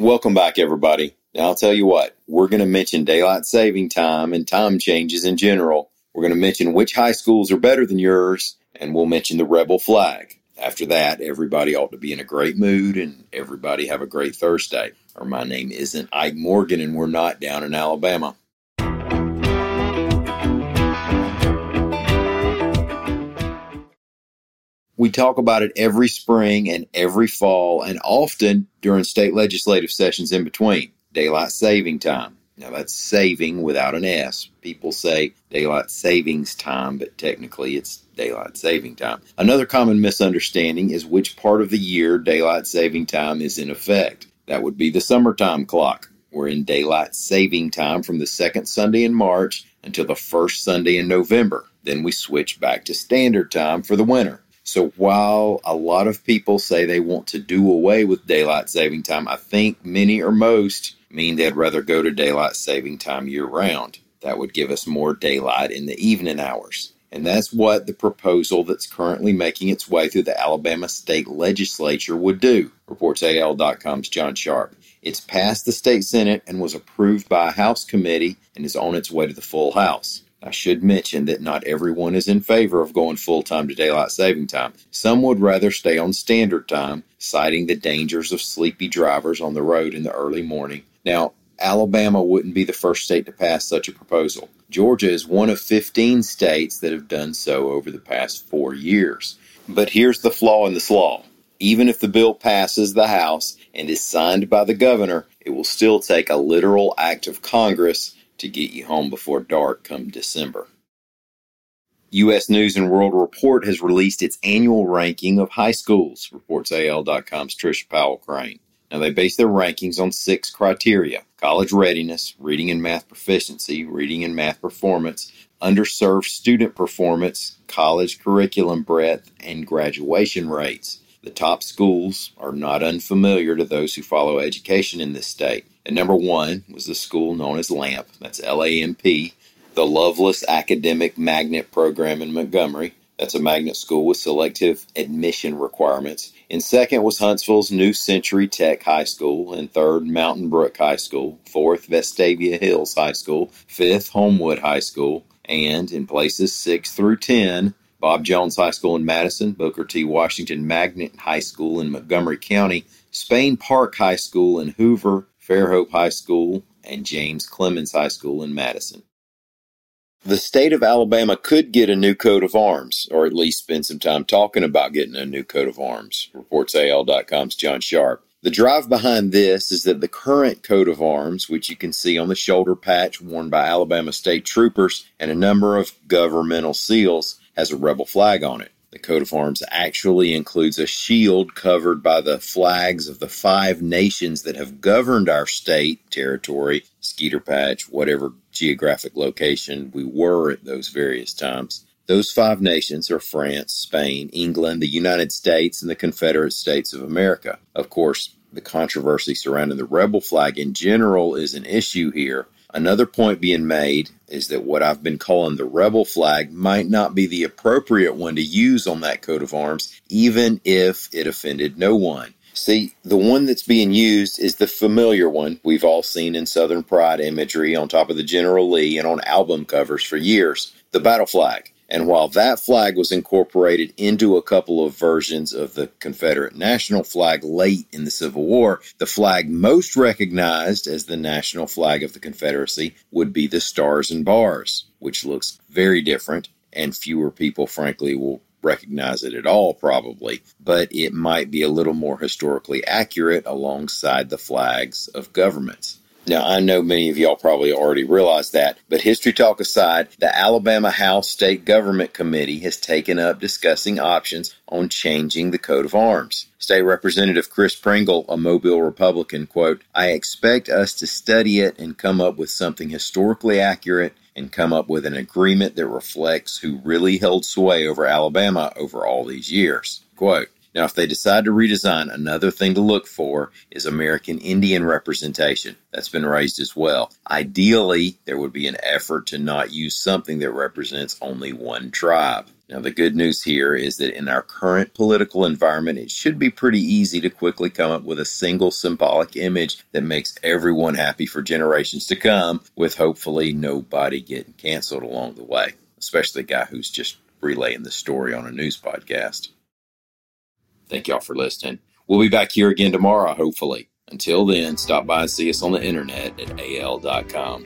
Welcome back, everybody. Now, I'll tell you what, we're going to mention daylight saving time and time changes in general. We're going to mention which high schools are better than yours, and we'll mention the rebel flag. After that, everybody ought to be in a great mood and everybody have a great Thursday. Or my name isn't Ike Morgan and we're not down in Alabama. We talk about it every spring and every fall, and often during state legislative sessions in between. Daylight saving time. Now, that's saving without an S. People say daylight savings time, but technically it's daylight saving time. Another common misunderstanding is which part of the year daylight saving time is in effect. That would be the summertime clock. We're in daylight saving time from the second Sunday in March until the first Sunday in November. Then we switch back to standard time for the winter. So while a lot of people say they want to do away with daylight saving time, I think many or most mean they'd rather go to daylight saving time year round. That would give us more daylight in the evening hours. And that's what the proposal that's currently making its way through the Alabama state legislature would do, reports AL.com's John Sharp. It's passed the state Senate and was approved by a House committee and is on its way to the full House. I should mention that not everyone is in favor of going full time to daylight saving time. Some would rather stay on standard time, citing the dangers of sleepy drivers on the road in the early morning. Now, Alabama wouldn't be the first state to pass such a proposal. Georgia is one of 15 states that have done so over the past four years. But here's the flaw in this law. Even if the bill passes the House and is signed by the governor, it will still take a literal act of Congress to get you home before dark come December. U.S. News and World Report has released its annual ranking of high schools, reports AL.com's Trisha Powell Crain. Now, they base their rankings on six criteria college readiness, reading and math proficiency, reading and math performance, underserved student performance, college curriculum breadth, and graduation rates. The top schools are not unfamiliar to those who follow education in this state. And number one was the school known as LAMP, that's L A M P, the Loveless Academic Magnet Program in Montgomery. That's a magnet school with selective admission requirements. And second was Huntsville's New Century Tech High School. And third, Mountain Brook High School. Fourth, Vestavia Hills High School. Fifth, Homewood High School. And in places six through ten, Bob Jones High School in Madison, Booker T. Washington Magnet High School in Montgomery County, Spain Park High School in Hoover, Fairhope High School, and James Clemens High School in Madison. The state of Alabama could get a new coat of arms, or at least spend some time talking about getting a new coat of arms, reports AL.com's John Sharp. The drive behind this is that the current coat of arms, which you can see on the shoulder patch worn by Alabama state troopers and a number of governmental seals, has a rebel flag on it. The coat of arms actually includes a shield covered by the flags of the five nations that have governed our state, territory, skeeter patch, whatever geographic location we were at those various times. Those five nations are France, Spain, England, the United States, and the Confederate States of America. Of course, the controversy surrounding the rebel flag in general is an issue here, Another point being made is that what I've been calling the rebel flag might not be the appropriate one to use on that coat of arms, even if it offended no one. See, the one that's being used is the familiar one we've all seen in Southern Pride imagery on top of the General Lee and on album covers for years the battle flag. And while that flag was incorporated into a couple of versions of the Confederate national flag late in the Civil War, the flag most recognized as the national flag of the Confederacy would be the Stars and Bars, which looks very different, and fewer people, frankly, will recognize it at all, probably, but it might be a little more historically accurate alongside the flags of governments. Now, I know many of y'all probably already realize that, but history talk aside, the Alabama House State Government Committee has taken up discussing options on changing the coat of arms. State Representative Chris Pringle, a Mobile Republican, quote, I expect us to study it and come up with something historically accurate and come up with an agreement that reflects who really held sway over Alabama over all these years. Quote, now, if they decide to redesign, another thing to look for is American Indian representation. That's been raised as well. Ideally, there would be an effort to not use something that represents only one tribe. Now, the good news here is that in our current political environment, it should be pretty easy to quickly come up with a single symbolic image that makes everyone happy for generations to come, with hopefully nobody getting canceled along the way, especially the guy who's just relaying the story on a news podcast. Thank y'all for listening. We'll be back here again tomorrow, hopefully. Until then, stop by and see us on the internet at al.com.